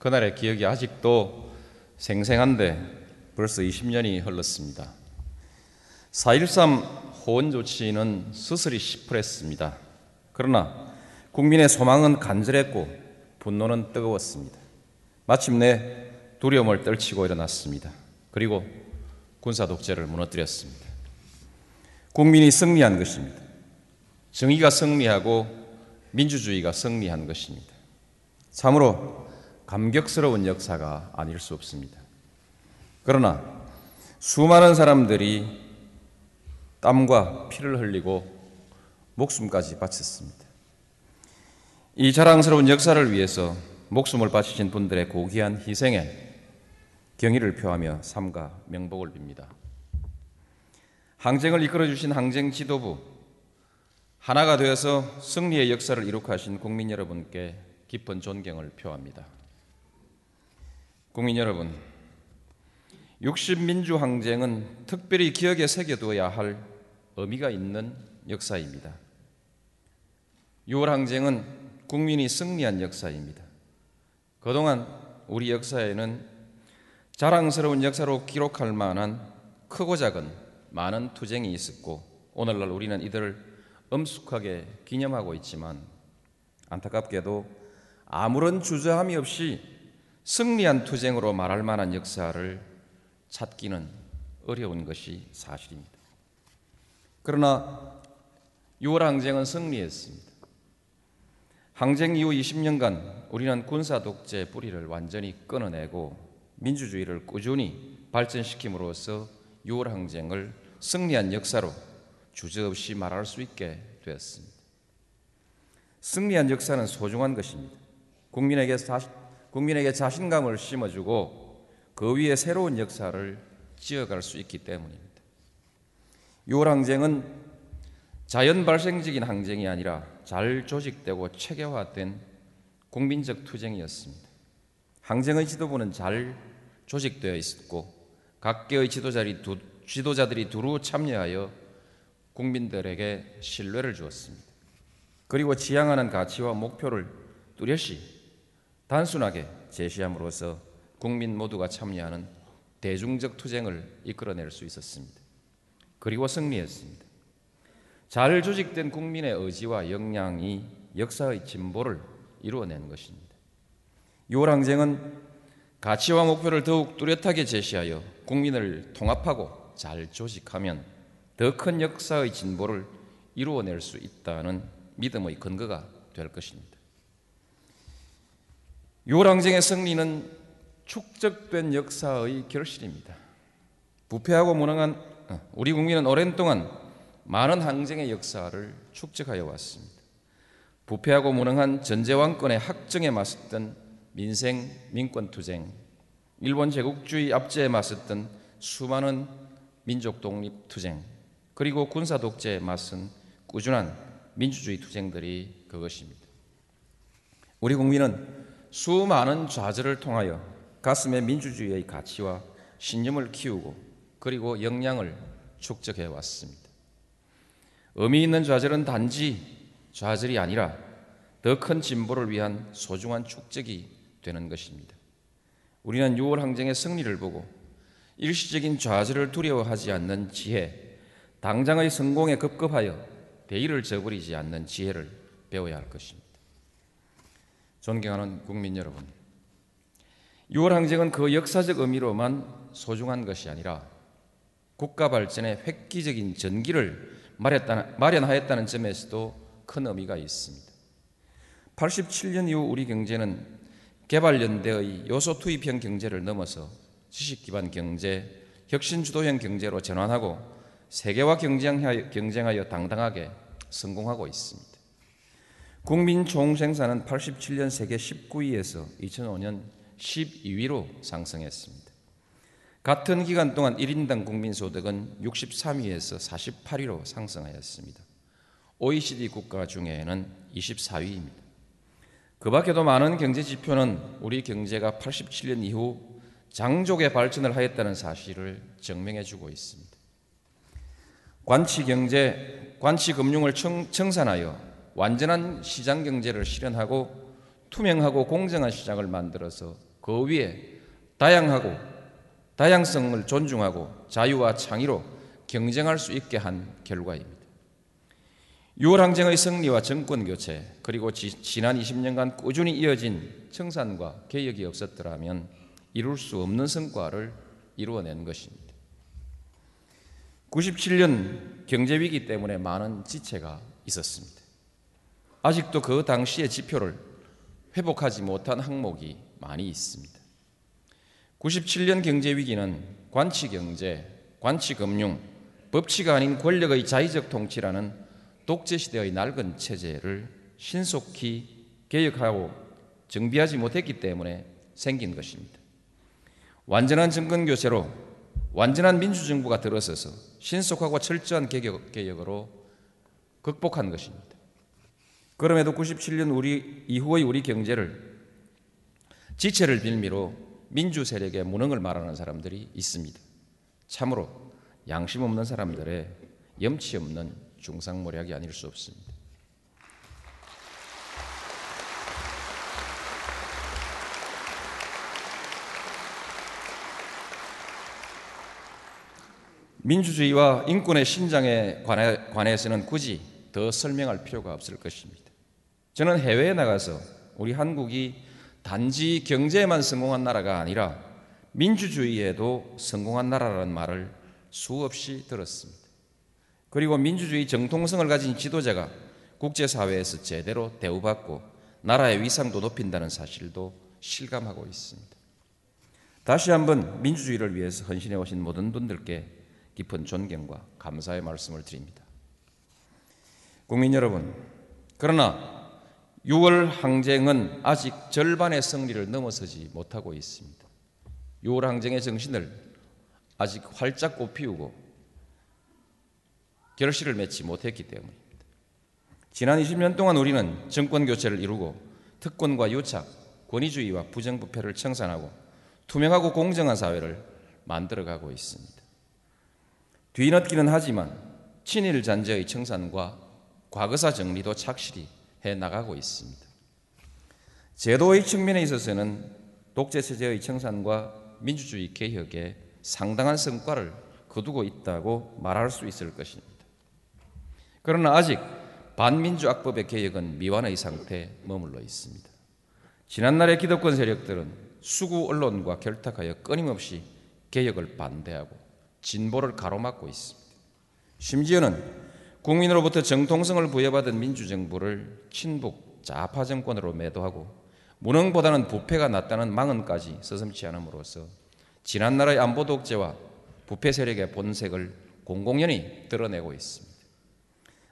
그날의 기억이 아직도 생생한데 벌써 20년이 흘렀습니다. 4.13 호원 조치는 스스리 시플했습니다. 그러나 국민의 소망은 간절했고 분노는 뜨거웠습니다. 마침내 두려움을 떨치고 일어났습니다. 그리고 군사 독재를 무너뜨렸습니다. 국민이 승리한 것입니다. 정의가 승리하고 민주주의가 승리한 것입니다. 참으로 감격스러운 역사가 아닐 수 없습니다. 그러나 수많은 사람들이 땀과 피를 흘리고 목숨까지 바쳤습니다. 이 자랑스러운 역사를 위해서 목숨을 바치신 분들의 고귀한 희생에 경의를 표하며 삼가 명복을 빕니다. 항쟁을 이끌어 주신 항쟁 지도부 하나가 되어서 승리의 역사를 이룩하신 국민 여러분께 깊은 존경을 표합니다. 국민 여러분, 60민주 항쟁은 특별히 기억에 새겨두어야 할 의미가 있는 역사입니다. 6월 항쟁은 국민이 승리한 역사입니다. 그동안 우리 역사에는 자랑스러운 역사로 기록할 만한 크고 작은 많은 투쟁이 있었고 오늘날 우리는 이들을 엄숙하게 기념하고 있지만 안타깝게도 아무런 주저함이 없이 승리한 투쟁으로 말할 만한 역사를 찾기는 어려운 것이 사실입니다. 그러나 6월 항쟁은 승리했습니다. 항쟁 이후 20년간 우리는 군사 독재 뿌리를 완전히 끊어내고 민주주의를 꾸준히 발전시킴으로써 6월 항쟁을 승리한 역사로 주저없이 말할 수 있게 되었습니다. 승리한 역사는 소중한 것입니다. 국민에게, 사, 국민에게 자신감을 심어주고 그 위에 새로운 역사를 지어갈 수 있기 때문입니다. 6월 항쟁은 자연 발생적인 항쟁이 아니라 잘 조직되고 체계화된 국민적 투쟁이었습니다. 항쟁의 지도부는 잘 조직되어 있었고 각계의 지도자들이, 두루 참여하여 국민들에게 신뢰를 주었습니다. 그리고 지향하는 가치와 목표를 뚜렷이 단순하게 제시함으로써 국민 모두가 참여하는 대중적 투쟁을 이끌어낼 수 있었습니다. 그리고 승리했습니다. 잘 조직된 국민의 의지와 역량이 역사의 진보를 이루어낸 것입니다. 6월 항쟁은 가치와 목표를 더욱 뚜렷하게 제시하여 국민을 통합하고 잘 조직하면 더 큰 역사의 진보를 이루어낼 수 있다는 믿음의 근거가 될 것입니다. 6월 항쟁의 승리는 축적된 역사의 결실입니다. 부패하고 무능한 어, 우리 국민은 오랜 동안 많은 항쟁의 역사를 축적하여 왔습니다. 부패하고 무능한 전제왕권의 학정에 맞섰던 민생 민권 투쟁, 일본 제국주의 압제에 맞섰던 수많은 민족 독립 투쟁, 그리고 군사 독재에 맞선 꾸준한 민주주의 투쟁들이 그것입니다. 우리 국민은 수많은 좌절을 통하여 가슴에 민주주의의 가치와 신념을 키우고 그리고 역량을 축적해 왔습니다. 의미 있는 좌절은 단지 좌절이 아니라 더 큰 진보를 위한 소중한 축적이 되는 것입니다. 우리는 6월 항쟁의 승리를 보고 일시적인 좌절을 두려워하지 않는 지혜, 당장의 성공에 급급하여 대의를 저버리지 않는 지혜를 배워야 할 것입니다. 존경하는 국민 여러분, 6월 항쟁은 그 역사적 의미로만 소중한 것이 아니라 국가 발전의 획기적인 전기를 마련하였다는 점에서도 큰 의미가 있습니다. 87년 이후 우리 경제는 개발연대의 요소 투입형 경제를 넘어서 지식 기반 경제, 혁신 주도형 경제로 전환하고 세계와 경쟁하여, 당당하게 성공하고 있습니다. 국민 총 생산은 87년 세계 19위에서 2005년 12위로 상승했습니다. 같은 기간 동안 1인당 국민 소득은 63위에서 48위로 상승하였습니다. OECD 국가 중에는 24위입니다. 그 밖에도 많은 경제 지표는 우리 경제가 87년 이후 장족의 발전을 하였다는 사실을 증명해 주고 있습니다. 관치 경제, 관치 금융을 청, 청산하여 완전한 시장 경제를 실현하고 투명하고 공정한 시장을 만들어서 그 위에 다양하고 다양성을 존중하고 자유와 창의로 경쟁할 수 있게 한 결과입니다. 6월 항쟁의 승리와 정권 교체 그리고 지, 지난 20년간 꾸준히 이어진 청산과 개혁이 없었더라면 이룰 수 없는 성과를 이루어낸 것입니다. 97년 경제 위기 때문에 많은 지체가 있었습니다. 아직도 그 당시의 지표를 회복하지 못한 항목이 많이 있습니다. 97년 경제 위기는 관치 경제, 관치 금융, 법치가 아닌 권력의 자의적 통치라는 독재 시대의 낡은 체제를 신속히 개혁하고 정비하지 못했기 때문에 생긴 것입니다. 완전한 정권 교체로 완전한 민주정부가 들어서서 신속하고 철저한 개혁, 개혁으로 극복한 것입니다. 그럼에도 97년 우리 이후의 우리 경제를 지체를 빌미로 민주 세력의 무능을 말하는 사람들이 있습니다. 참으로 양심 없는 사람들의 염치 없는 중상모략이 아닐 수 없습니다. 민주주의와 인권의 신장에 관해, 서는 굳이 더 설명할 필요가 없을 것입니다. 저는 해외에 나가서 우리 한국이 단지 경제에만 성공한 나라가 아니라 민주주의에도 성공한 나라라는 말을 수없이 들었습니다. 그리고 민주주의 정통성을 가진 지도자가 국제사회에서 제대로 대우받고 나라의 위상도 높인다는 사실도 실감하고 있습니다. 다시 한번 민주주의를 위해서 헌신해 오신 모든 분들께 깊은 존경과 감사의 말씀을 드립니다. 국민 여러분, 그러나 6월 항쟁은 아직 절반의 승리를 넘어서지 못하고 있습니다. 6월 항쟁의 정신을 아직 활짝 꽃피우고 결실을 맺지 못했기 때문입니다. 지난 20년 동안 우리는 정권 교체를 이루고 특권과 유착, 권위주의와 부정부패를 청산하고 투명하고 공정한 사회를 만들어가고 있습니다. 뒤늦기는 하지만 친일 잔재의 청산과 과거사 정리도 착실히 해 나가고 있습니다. 제도의 측면에 있어서는 독재 체제의 청산과 민주주의 개혁에 상당한 성과를 거두고 있다고 말할 수 있을 것입니다. 그러나 아직 반민주 악법의 개혁은 미완의 상태에 머물러 있습니다. 지난날의 기득권 세력들은 수구 언론과 결탁하여 끊임없이 개혁을 반대하고 진보를 가로막고 있습니다. 심지어는 국민으로부터 정통성을 부여받은 민주정부를 친북 좌파 정권으로 매도하고 무능보다는 부패가 낫다는 망언까지 서슴치 않음으로써 지난날의 안보 독재와 부패 세력의 본색을 공공연히 드러내고 있습니다.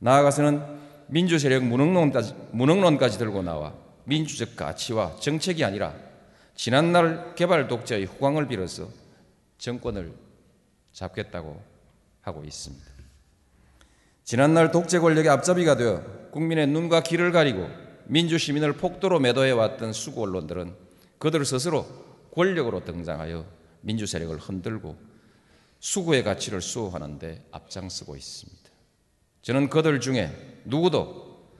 나아가서는 민주 세력 무능론까지, 무능론까지 들고 나와 민주적 가치와 정책이 아니라 지난날 개발 독재의 후광을 빌어서 정권을 잡겠다고 하고 있습니다. 지난날 독재 권력의 앞잡이가 되어 국민의 눈과 귀를 가리고 민주 시민을 폭도로 매도해 왔던 수구 언론들은 그들 스스로 권력으로 등장하여 민주 세력을 흔들고 수구의 가치를 수호하는데 앞장서고 있습니다. 저는 그들 중에 누구도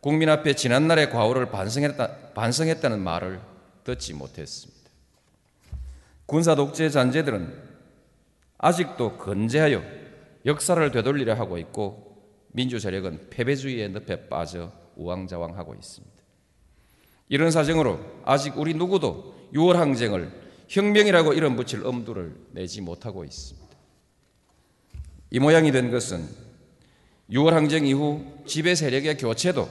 국민 앞에 지난날의 과오를 반성했다, 반성했다는 말을 듣지 못했습니다. 군사 독재 잔재들은 아직도 건재하여 역사를 되돌리려 하고 있고 민주 세력은 패배주의의 늪에 빠져 우왕좌왕하고 있습니다. 이런 사정으로 아직 우리 누구도 6월 항쟁을 혁명이라고 이름 붙일 엄두를 내지 못하고 있습니다. 이 모양이 된 것은 6월 항쟁 이후 지배 세력의 교체도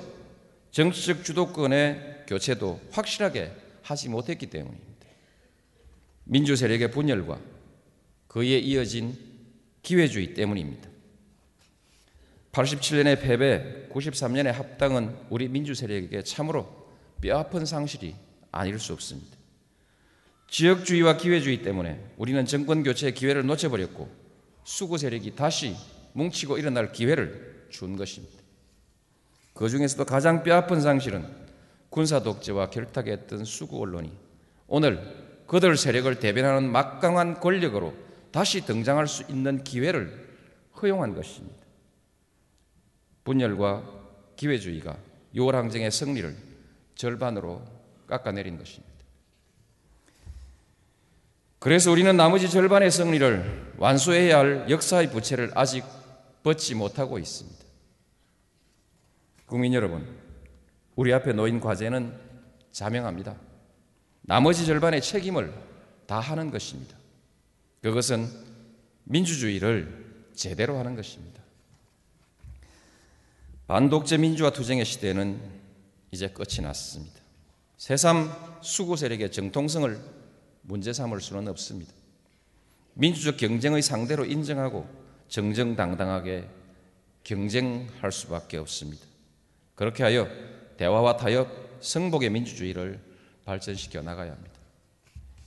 정치적 주도권의 교체도 확실하게 하지 못했기 때문입니다. 민주 세력의 분열과 그에 이어진 기회주의 때문입니다. 87년의 패배, 93년의 합당은 우리 민주 세력에게 참으로 뼈아픈 상실이 아닐 수 없습니다. 지역주의와 기회주의 때문에 우리는 정권 교체의 기회를 놓쳐버렸고 수구 세력이 다시 뭉치고 일어날 기회를 준 것입니다. 그 중에서도 가장 뼈아픈 상실은 군사 독재와 결탁했던 수구 언론이 오늘 그들 세력을 대변하는 막강한 권력으로 다시 등장할 수 있는 기회를 허용한 것입니다. 분열과 기회주의가 6월 항쟁의 승리를 절반으로 깎아내린 것입니다. 그래서 우리는 나머지 절반의 승리를 완수해야 할 역사의 부채를 아직 벗지 못하고 있습니다. 국민 여러분, 우리 앞에 놓인 과제는 자명합니다. 나머지 절반의 책임을 다하는 것입니다. 그것은 민주주의를 제대로 하는 것입니다. 반독재 민주화 투쟁의 시대는 이제 끝이 났습니다. 새삼 수구 세력의 정통성을 문제 삼을 수는 없습니다. 민주적 경쟁의 상대로 인정하고 정정당당하게 경쟁할 수밖에 없습니다. 그렇게 하여 대화와 타협, 성복의 민주주의를 발전시켜 나가야 합니다.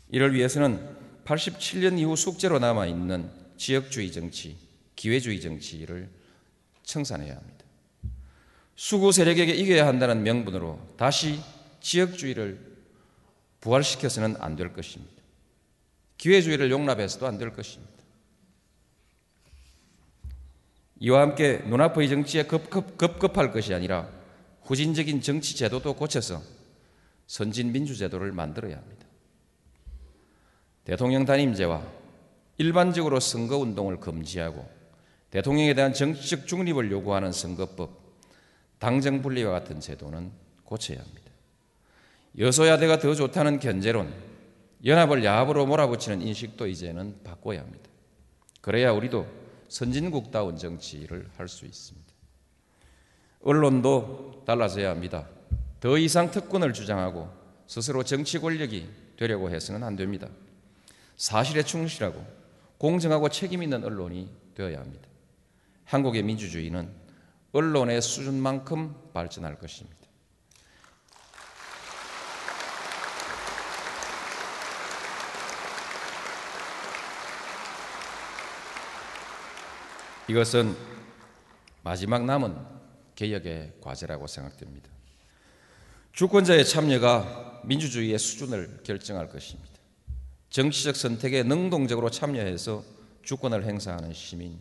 이를 위해서는 87년 이후 숙제로 남아 있는 지역주의 정치, 기회주의 정치를 청산해야 합니다. 수구 세력에게 이겨야 한다는 명분으로 다시 지역주의를 부활시켜서는 안 될 것입니다. 기회주의를 용납해서도 안 될 것입니다. 이와 함께 눈앞의 정치에 급급, 급급할 것이 아니라 후진적인 정치 제도도 고쳐서 선진 민주제도를 만들어야 합니다. 대통령 단임제와 일반적으로 선거운동을 금지하고 대통령에 대한 정치적 중립을 요구하는 선거법, 당정 분리와 같은 제도는 고쳐야 합니다. 여소야대가 더 좋다는 견제론, 연합을 야합으로 몰아붙이는 인식도 이제는 바꿔야 합니다. 그래야 우리도 선진국다운 정치를 할 수 있습니다. 언론도 달라져야 합니다. 더 이상 특권을 주장하고 스스로 정치 권력이 되려고 해서는 안 됩니다. 사실에 충실하고 공정하고 책임 있는 언론이 되어야 합니다. 한국의 민주주의는 언론의 수준만큼 발전할 것입니다. 이것은 마지막 남은 개혁의 과제라고 생각됩니다. 주권자의 참여가 민주주의의 수준을 결정할 것입니다. 정치적 선택에 능동적으로 참여해서 주권을 행사하는 시민,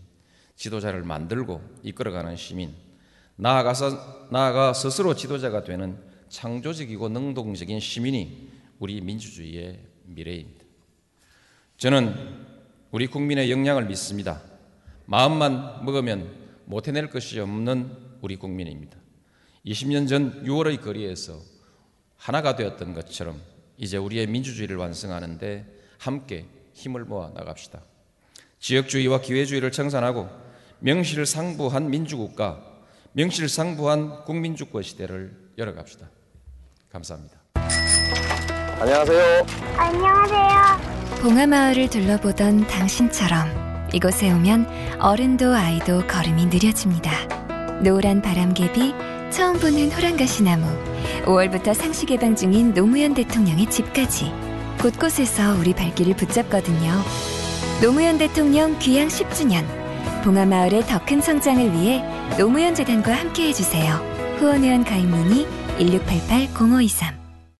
지도자를 만들고 이끌어가는 시민, 나아가서 나아가 스스로 지도자가 되는 창조적이고 능동적인 시민이 우리 민주주의의 미래입니다. 저는 우리 국민의 역량을 믿습니다. 마음만 먹으면 못 해낼 것이 없는 우리 국민입니다. 20년 전 6월의 거리에서 하나가 되었던 것처럼 이제 우리의 민주주의를 완성하는데 함께 힘을 모아 나갑시다. 지역주의와 기회주의를 청산하고 명실상부한 민주국가, 명실상부한 국민주권 시대를 열어갑시다. 감사합니다. 안녕하세요. 안녕하세요. 봉하마을을 둘러보던 당신처럼 이곳에 오면 어른도 아이도 걸음이 느려집니다. 노란 바람개비, 처음 보는 호랑가시나무, 5월부터 상시 개방 중인 노무현 대통령의 집까지 곳곳에서 우리 발길을 붙잡거든요. 노무현 대통령 귀향 10주년, 봉하마을의 더 큰 성장을 위해 노무현 재단과 함께 해 주세요. 후원회원 가입 문의 1688-0523